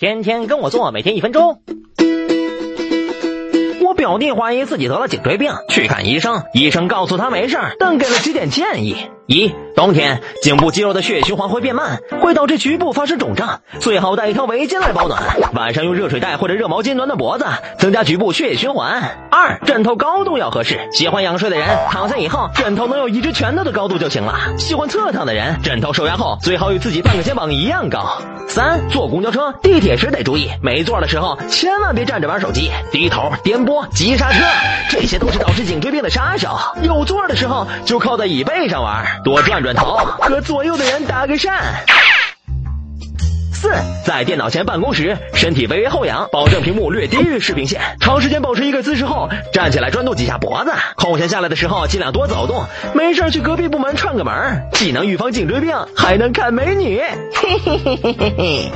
天天跟我做，每天一分钟。我表弟怀疑自己得了颈椎病，去看医生，医生告诉他没事，但给了几点建议：一、冬天颈部肌肉的血液循环会变慢，会导致局部发生肿胀，最好带一条围巾来保暖。晚上用热水袋或者热毛巾暖暖脖子，增加局部血液循环。二、枕头高度要合适，喜欢仰睡的人躺下以后，枕头能有一只拳头的高度就行了。喜欢侧躺的人，枕头受压后最好与自己半个肩膀一样高。三、坐公交车、地铁时得注意，没座的时候千万别站着玩手机，低头、颠簸、急刹车，这些都是导致颈椎病的杀手。有座的时候就靠在椅背上玩，多转转头，和左右的人搭个讪。四，在电脑前办公时，身体微微后仰，保证屏幕略低于视平线。长时间保持一个姿势后，站起来转动几下脖子。空闲下来的时候，尽量多走动。没事去隔壁部门串个门，既能预防颈椎病，还能看美女。嘿嘿嘿嘿嘿嘿。